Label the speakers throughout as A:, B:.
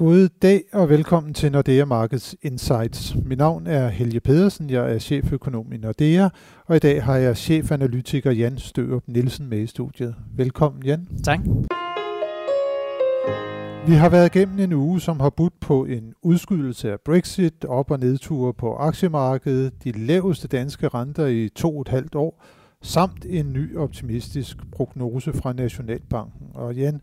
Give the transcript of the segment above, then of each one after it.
A: God dag og velkommen til Nordea Markets Insights. Mit navn er Helge Pedersen, jeg er cheføkonom i Nordea, og i dag har jeg chefanalytiker Jan Størup Nielsen med i studiet. Velkommen Jan.
B: Tak.
A: Vi har været igennem en uge, som har budt på en udskydelse af Brexit, op- og nedture på aktiemarkedet, de laveste danske renter i to og et halvt år, samt en ny optimistisk prognose fra Nationalbanken. Og Jan,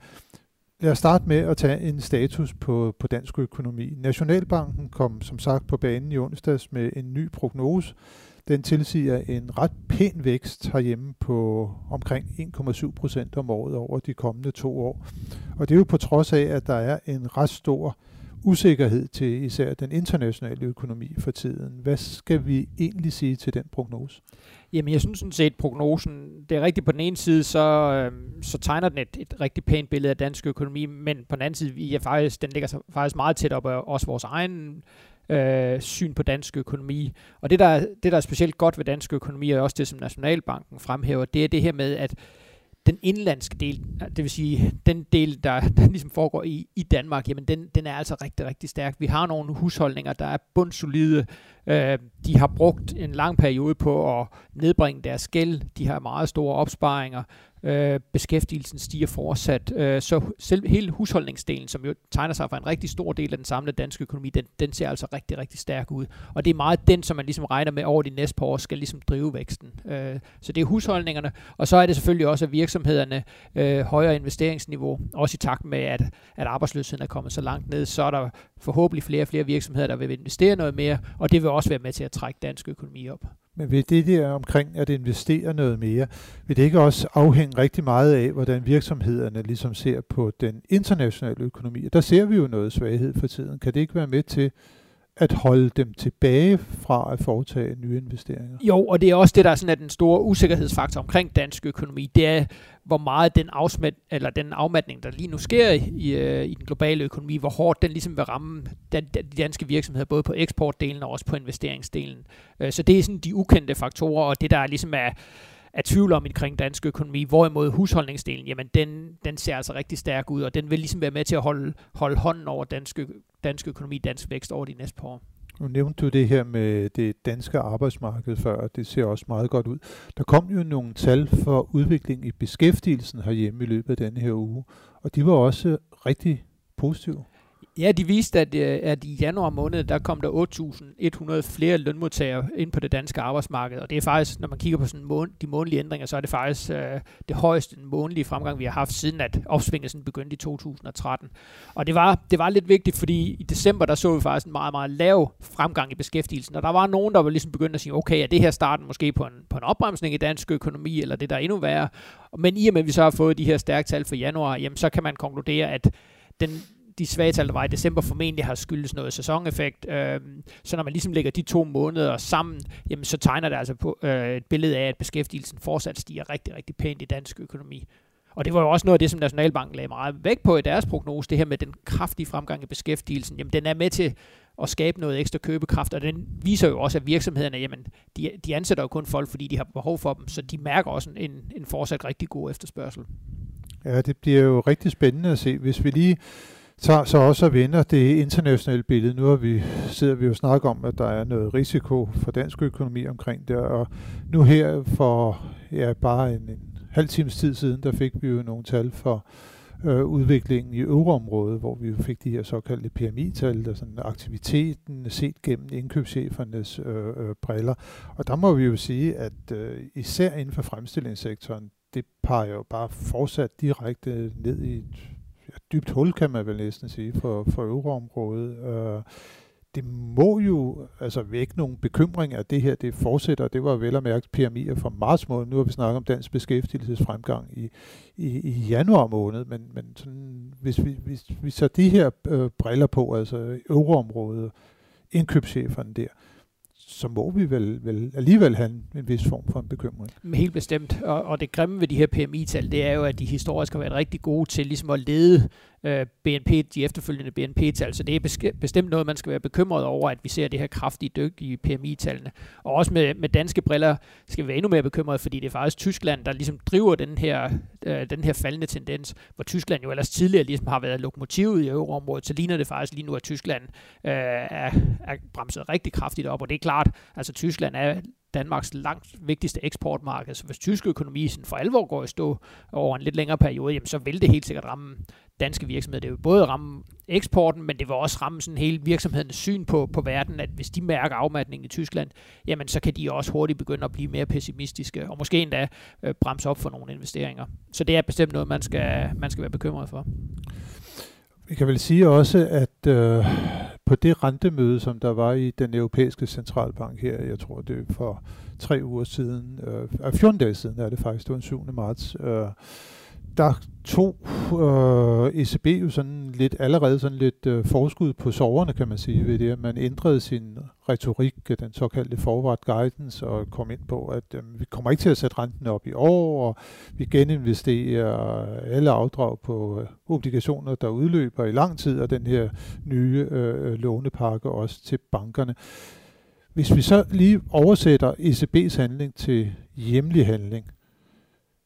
A: Lad os starte med at tage en status på, på dansk økonomi. Nationalbanken kom som sagt på banen i onsdags med en ny prognose. Den tilsiger en ret pæn vækst herhjemme på omkring 1,7 procent om året over de kommende to år. Og det er jo på trods af, at der er en ret stor usikkerhed til især den internationale økonomi for tiden. Hvad skal vi egentlig sige til den prognose?
B: Jamen, jeg synes sådan set, prognosen, det er rigtigt på den ene side, så, øh, så tegner den et, et rigtig pænt billede af dansk økonomi, men på den anden side, ja, faktisk, den ligger faktisk meget tæt op af også vores egen øh, syn på dansk økonomi. Og det der, det, der er specielt godt ved dansk økonomi, og også det, som Nationalbanken fremhæver, det er det her med, at den indlandske del, øh, det vil sige den del, der, der ligesom foregår i, i Danmark, jamen den, den er altså rigtig, rigtig stærk. Vi har nogle husholdninger, der er bundsolide. Øh, de har brugt en lang periode på at nedbringe deres gæld. De har meget store opsparinger. Øh, beskæftigelsen stiger fortsat. Øh, så selv hele husholdningsdelen, som jo tegner sig for en rigtig stor del af den samlede danske økonomi, den, den ser altså rigtig, rigtig stærk ud. Og det er meget den, som man ligesom regner med over de næste par år, skal ligesom drive væksten. Øh, så det er husholdningerne, og så er det selvfølgelig også, at virksomhederne øh, højere investeringsniveau, også i takt med, at, at arbejdsløsheden er kommet så langt ned, så er der forhåbentlig flere og flere virksomheder, der vil investere noget mere, og det vil også være med til at trække dansk økonomi op.
A: Men ved det der omkring at investere noget mere, vil det ikke også afhænge rigtig meget af, hvordan virksomhederne ligesom ser på den internationale økonomi? Der ser vi jo noget svaghed for tiden. Kan det ikke være med til at holde dem tilbage fra at foretage nye investeringer?
B: Jo, og det er også det, der er sådan, at den store usikkerhedsfaktor omkring dansk økonomi, det er, hvor meget den, afsmæt, eller den afmatning, der lige nu sker i, øh, i den globale økonomi, hvor hårdt den ligesom vil ramme den, de danske virksomheder, både på eksportdelen og også på investeringsdelen. Øh, så det er sådan de ukendte faktorer, og det der ligesom er, er tvivl om omkring dansk økonomi, hvorimod husholdningsdelen, jamen den, den ser altså rigtig stærk ud, og den vil ligesom være med til at holde, holde hånden over dansk, dansk økonomi, dansk vækst over de næste par år.
A: Nu nævnte du det her med det danske arbejdsmarked før, og det ser også meget godt ud. Der kom jo nogle tal for udvikling i beskæftigelsen herhjemme i løbet af denne her uge, og de var også rigtig positive.
B: Ja, de viste, at, øh, at i januar måned, der kom der 8.100 flere lønmodtagere ind på det danske arbejdsmarked, og det er faktisk, når man kigger på sådan mån, de månedlige ændringer, så er det faktisk øh, det højeste månedlige fremgang, vi har haft siden, at opsvinget begyndte i 2013. Og det var, det var lidt vigtigt, fordi i december, der så vi faktisk en meget, meget lav fremgang i beskæftigelsen, og der var nogen, der var ligesom begyndt at sige, okay, er det her starten måske på en, på en opbremsning i dansk økonomi, eller det der er endnu værre? Men i og med, at vi så har fået de her stærke tal for januar, jamen så kan man konkludere, at den, de svage tal, der var i december, formentlig har skyldes noget sæsoneffekt. Øh, så når man ligesom lægger de to måneder sammen, jamen, så tegner det altså på øh, et billede af, at beskæftigelsen fortsat stiger rigtig, rigtig pænt i dansk økonomi. Og det var jo også noget af det, som Nationalbanken lagde meget vægt på i deres prognose, det her med den kraftige fremgang i beskæftigelsen. Jamen, den er med til at skabe noget ekstra købekraft, og den viser jo også, at virksomhederne, jamen, de, de ansætter jo kun folk, fordi de har behov for dem, så de mærker også en, en fortsat rigtig god efterspørgsel.
A: Ja, det bliver jo rigtig spændende at se. Hvis vi lige tager så også og vender det internationale billede. Nu har vi, sidder vi jo snakke om, at der er noget risiko for dansk økonomi omkring det, og nu her for ja, bare en, en halv times tid siden, der fik vi jo nogle tal for øh, udviklingen i euroområdet, hvor vi fik de her såkaldte PMI-tal, der sådan aktiviteten set gennem indkøbschefernes øh, øh, briller. Og der må vi jo sige, at øh, især inden for fremstillingssektoren, det peger jo bare fortsat direkte ned i et dybt hul, kan man vel næsten sige, for, for euroområdet. Øh, det må jo altså vække nogle bekymringer, at det her det fortsætter. Det var vel at mærke PMI'er fra marts måned. Nu har vi snakket om dansk beskæftigelsesfremgang i, i, i januar måned, men, men sådan, hvis, vi, hvis vi tager de her øh, briller på, altså euroområdet, indkøbscheferne der, så må vi vel, vel alligevel have en, en vis form for en bekymring.
B: Helt bestemt. Og, og det grimme ved de her PMI-tal, det er jo, at de historisk har været rigtig gode til ligesom at lede øh, BNP, de efterfølgende BNP-tal. Så det er bestemt noget, man skal være bekymret over, at vi ser det her kraftige dyk i PMI-tallene. Og også med, med danske briller skal vi være endnu mere bekymret, fordi det er faktisk Tyskland, der ligesom driver den her, øh, den her faldende tendens, hvor Tyskland jo ellers tidligere ligesom har været lokomotivet i euroområdet, så ligner det faktisk lige nu, at Tyskland øh, er, er bremset rigtig kraftigt op, og det er klart, altså Tyskland er Danmarks langt vigtigste eksportmarked. Så hvis tysk økonomi sådan for alvor går i stå over en lidt længere periode, jamen, så vil det helt sikkert ramme danske virksomheder. Det vil både ramme eksporten, men det vil også ramme sådan hele virksomhedens syn på, på verden, at hvis de mærker afmatning i Tyskland, jamen så kan de også hurtigt begynde at blive mere pessimistiske, og måske endda øh, bremse op for nogle investeringer. Så det er bestemt noget, man skal, man skal være bekymret for.
A: Vi kan vel sige også, at øh, på det rentemøde, som der var i den europæiske centralbank her, jeg tror det er for tre uger siden, øh, 14 dage siden er det faktisk, det var den 7. marts, øh, der tog øh, ECB jo sådan lidt allerede sådan lidt øh, forskud på soverne, kan man sige, ved det, at man ændrede sin retorik, den såkaldte forward guidance, og kom ind på, at øh, vi kommer ikke til at sætte renten op i år, og vi geninvesterer alle afdrag på øh, obligationer, der udløber i lang tid, og den her nye øh, lånepakke også til bankerne. Hvis vi så lige oversætter ECB's handling til hjemlig handling,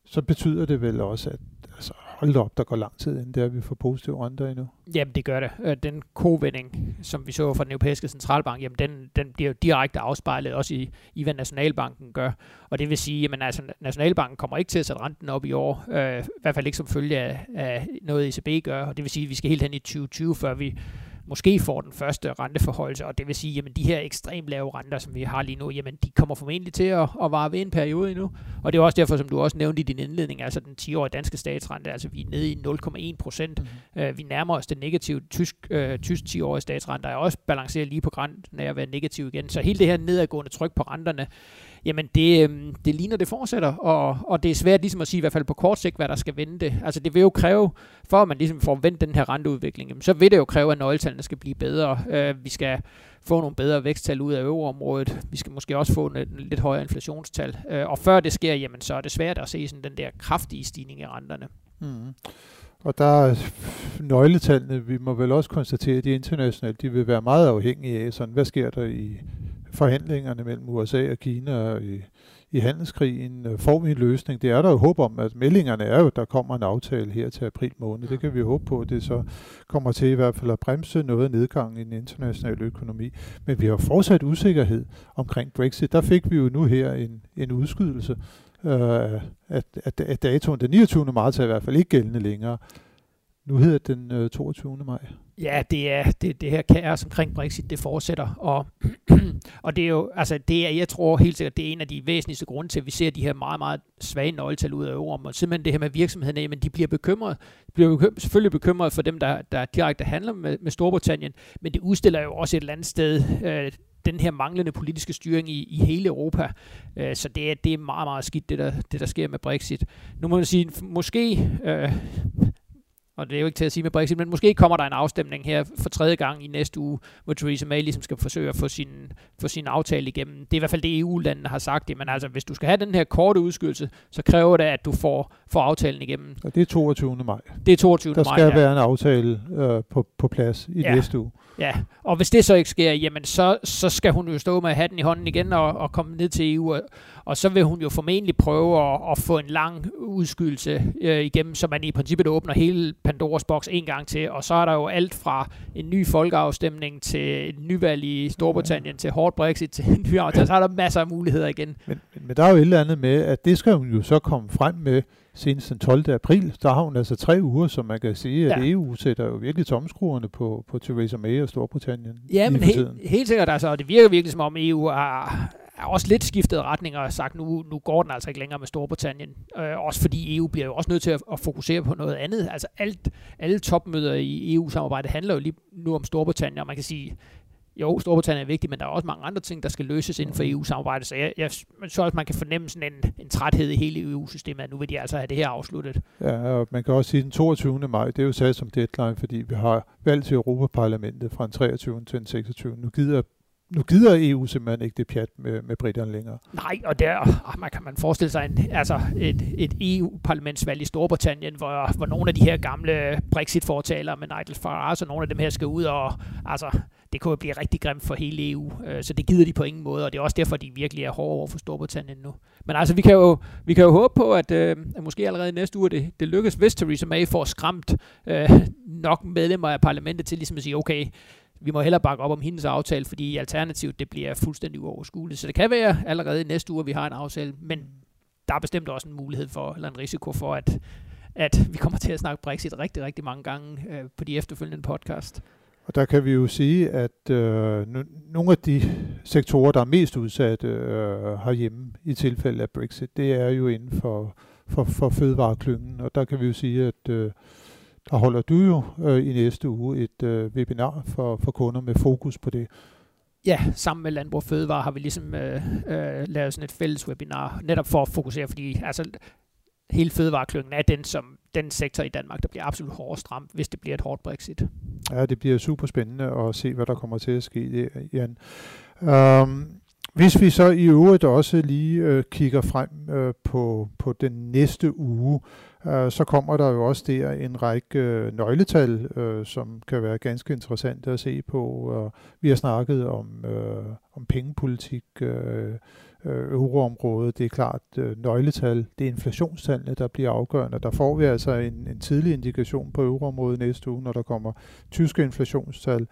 A: så betyder det vel også, at hold op, der går lang tid, inden der vi får positive renter endnu.
B: Jamen, det gør det. Øh, den kovending, som vi så fra den europæiske centralbank, jamen, den, den bliver jo direkte afspejlet også i, i, hvad Nationalbanken gør. Og det vil sige, at altså, Nationalbanken kommer ikke til at sætte renten op i år, øh, i hvert fald ikke som følge af, af noget ECB gør, og det vil sige, at vi skal helt hen i 2020, før vi måske får den første renteforholdelse, og det vil sige, at de her ekstremt lave renter, som vi har lige nu, jamen de kommer formentlig til at, at vare ved en periode endnu. Og det er også derfor, som du også nævnte i din indledning, altså den 10-årige danske statsrente, altså vi er nede i 0,1 procent. Mm. Uh, vi nærmer os den negative tysk, uh, tysk 10-årige statsrente, der er også balanceret lige på grænsen af at være negativ igen. Så hele det her nedadgående tryk på renterne, jamen det, øh, det ligner, det fortsætter, og, og det er svært ligesom at sige, i hvert fald på kort sigt, hvad der skal vende. Altså det vil jo kræve, for at man ligesom får vendt den her renteudvikling, jamen, så vil det jo kræve, at nøgletallene skal blive bedre. Øh, vi skal få nogle bedre væksttal ud af euroområdet. Vi skal måske også få en, lidt højere inflationstal. Øh, og før det sker, jamen så er det svært at se sådan den der kraftige stigning i renterne. Mm.
A: Og der er nøgletallene, vi må vel også konstatere, at de internationalt, de vil være meget afhængige af, sådan, hvad sker der i forhandlingerne mellem USA og Kina i, i handelskrigen. Øh, får vi en løsning? Det er der jo håb om, at meldingerne er jo, at der kommer en aftale her til april måned. Det kan vi håbe på, at det så kommer til i hvert fald at bremse noget af nedgangen i den internationale økonomi. Men vi har fortsat usikkerhed omkring Brexit. Der fik vi jo nu her en, en udskydelse øh, at, at, at datoen den 29. marts er i hvert fald ikke gældende længere. Nu hedder den øh, 22. maj.
B: Ja, det er det, det her kaos omkring Brexit, det fortsætter. Og, og det er jo, altså det er, jeg tror helt sikkert, det er en af de væsentligste grunde til, at vi ser de her meget, meget svage nøgletal ud af euroen. Og simpelthen det her med virksomhederne, men de bliver bekymret. De bliver bekymret, selvfølgelig bekymret for dem, der, der direkte handler med, med Storbritannien, men det udstiller jo også et eller andet sted øh, den her manglende politiske styring i, i hele Europa. Øh, så det er, det er meget, meget skidt, det der, det der sker med Brexit. Nu må man sige, måske... Øh, og det er jo ikke til at sige med Brexit, men måske kommer der en afstemning her for tredje gang i næste uge, hvor Theresa May ligesom skal forsøge at få sin, få sin aftale igennem. Det er i hvert fald det EU-landene har sagt det, men altså hvis du skal have den her korte udskydelse, så kræver det, at du får, får aftalen igennem.
A: Og det er 22. maj.
B: Det er 22.
A: Der
B: maj,
A: skal ja. være en aftale øh, på, på plads i ja. næste uge.
B: Ja, og hvis det så ikke sker, jamen så, så skal hun jo stå med hatten i hånden igen og, og komme ned til EU, og, og så vil hun jo formentlig prøve at, at få en lang udskydelse øh, igennem, så man i princippet åbner hele Pandoras boks en gang til, og så er der jo alt fra en ny folkeafstemning til en nyvalg i Storbritannien, til hårdt Brexit, til en ny aftale, så er der masser af muligheder igen.
A: Men, men der er jo et eller andet med, at det skal hun jo så komme frem med senest den 12. april, der har hun altså tre uger, som man kan sige, at ja. EU sætter jo virkelig tomskruerne på, på Theresa May og Storbritannien.
B: Ja, men he- helt sikkert, altså, og det virker virkelig som om EU har, er også lidt skiftet retning og sagt, nu, nu går den altså ikke længere med Storbritannien. Øh, også fordi EU bliver jo også nødt til at, at fokusere på noget andet. Altså alt, alle topmøder i EU-samarbejdet handler jo lige nu om Storbritannien, og man kan sige, jo, Storbritannien er vigtigt, men der er også mange andre ting, der skal løses inden for EU-samarbejdet. Så jeg, jeg synes også, man kan fornemme sådan en, en træthed i hele EU-systemet, at nu vil de altså have det her afsluttet.
A: Ja, og man kan også sige, at den 22. maj, det er jo sat som deadline, fordi vi har valg til Europaparlamentet fra den 23. til den 26. Nu gider nu gider EU simpelthen ikke det pjat med, med britterne længere.
B: Nej, og der oh, man kan man forestille sig en, altså et, et EU-parlamentsvalg i Storbritannien, hvor, hvor nogle af de her gamle Brexit-fortalere med Nigel Farage og nogle af dem her skal ud og altså det kunne blive rigtig grimt for hele EU, øh, så det gider de på ingen måde, og det er også derfor, de virkelig er hårde over for Storbritannien nu. Men altså, vi kan jo, vi kan jo håbe på, at, øh, at måske allerede næste uge, det, det lykkes, hvis Theresa May får skræmt øh, nok medlemmer af parlamentet til ligesom at sige, okay, vi må hellere bakke op om hendes aftale, fordi alternativt det bliver fuldstændig uoverskueligt. Så det kan være allerede næste uge, at vi har en aftale, men der er bestemt også en mulighed for, eller en risiko for, at, at vi kommer til at snakke Brexit rigtig, rigtig mange gange øh, på de efterfølgende podcast.
A: Og der kan vi jo sige, at øh, nogle af de sektorer, der er mest udsatte øh, herhjemme i tilfælde af Brexit, det er jo inden for, for, for fødevareklyngen. Og der kan vi jo sige, at øh, der holder du jo øh, i næste uge et øh, webinar for, for kunder med fokus på det.
B: Ja, sammen med Landbrug Fødevare har vi ligesom øh, øh, lavet sådan et fælles webinar, netop for at fokusere, fordi altså, hele fødevareklyngen er den, som, den sektor i Danmark, der bliver absolut hårdest ramt, hvis det bliver et hårdt Brexit.
A: Ja, det bliver super spændende at se, hvad der kommer til at ske, Jan. Um, hvis vi så i øvrigt også lige øh, kigger frem øh, på, på den næste uge, øh, så kommer der jo også der en række øh, nøgletal, øh, som kan være ganske interessante at se på. Øh, vi har snakket om, øh, om pengepolitik, øh, øh, euroområdet. Det er klart øh, nøgletal. Det er inflationstallene, der bliver afgørende. Der får vi altså en, en tidlig indikation på euroområdet næste uge, når der kommer tyske inflationstal.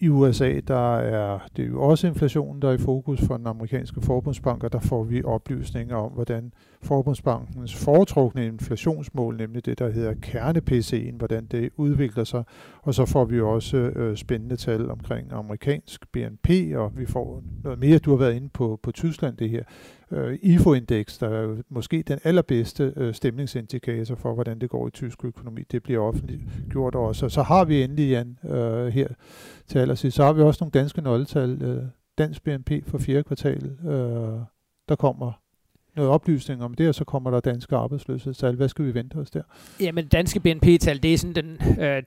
A: I USA, der er det er jo også inflationen, der er i fokus for den amerikanske forbundsbank, og der får vi oplysninger om, hvordan forbundsbankens foretrukne inflationsmål, nemlig det, der hedder kerne-PC'en, hvordan det udvikler sig. Og så får vi også øh, spændende tal omkring amerikansk BNP, og vi får noget mere. Du har været inde på, på Tyskland, det her øh, IFO-indeks, der er måske den allerbedste øh, stemningsindikator for, hvordan det går i tysk økonomi. Det bliver offentliggjort også. Og så har vi endelig, Jan, øh, her til allersidst, så har vi også nogle danske nøgletal. Øh, dansk BNP for fjerde kvartal, øh, der kommer noget oplysning om det, og så kommer der danske arbejdsløshedstal. Hvad skal vi vente os der?
B: Jamen, danske BNP-tal, det er sådan den, øh,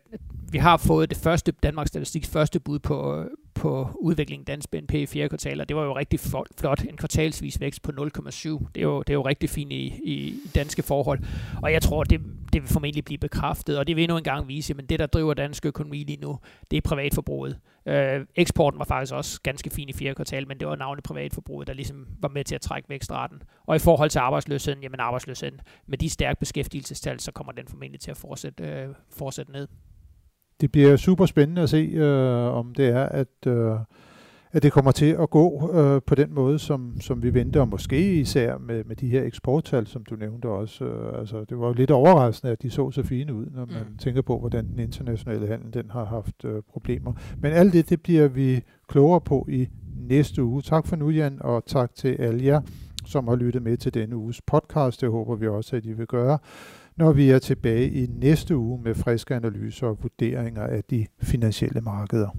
B: vi har fået det første, Danmarks Statistiks første bud på, øh, på udviklingen dansk BNP i fjerde kvartal, og det var jo rigtig flot, en kvartalsvis vækst på 0,7. Det er jo, det er jo rigtig fint i, i danske forhold, og jeg tror, det, det vil formentlig blive bekræftet, og det vil endnu en gang vise, men det, der driver dansk økonomi lige nu, det er privatforbruget. Øh, eksporten var faktisk også ganske fin i fjerde kvartal, men det var navnet privatforbruget, der ligesom var med til at trække vækstraten. Og i forhold til arbejdsløsheden, jamen arbejdsløsheden, med de stærke beskæftigelsestal, så kommer den formentlig til at fortsætte, øh, fortsætte ned.
A: Det bliver super spændende at se, øh, om det er, at, øh, at det kommer til at gå øh, på den måde, som, som vi venter, og måske især med, med de her eksporttal, som du nævnte også. Øh, altså, det var jo lidt overraskende, at de så så fine ud, når man mm. tænker på, hvordan den internationale handel den har haft øh, problemer. Men alt det, det bliver vi klogere på i næste uge. Tak for nu, Jan, og tak til alle jer, som har lyttet med til denne uges podcast. Det håber vi også, at I vil gøre når vi er tilbage i næste uge med friske analyser og vurderinger af de finansielle markeder.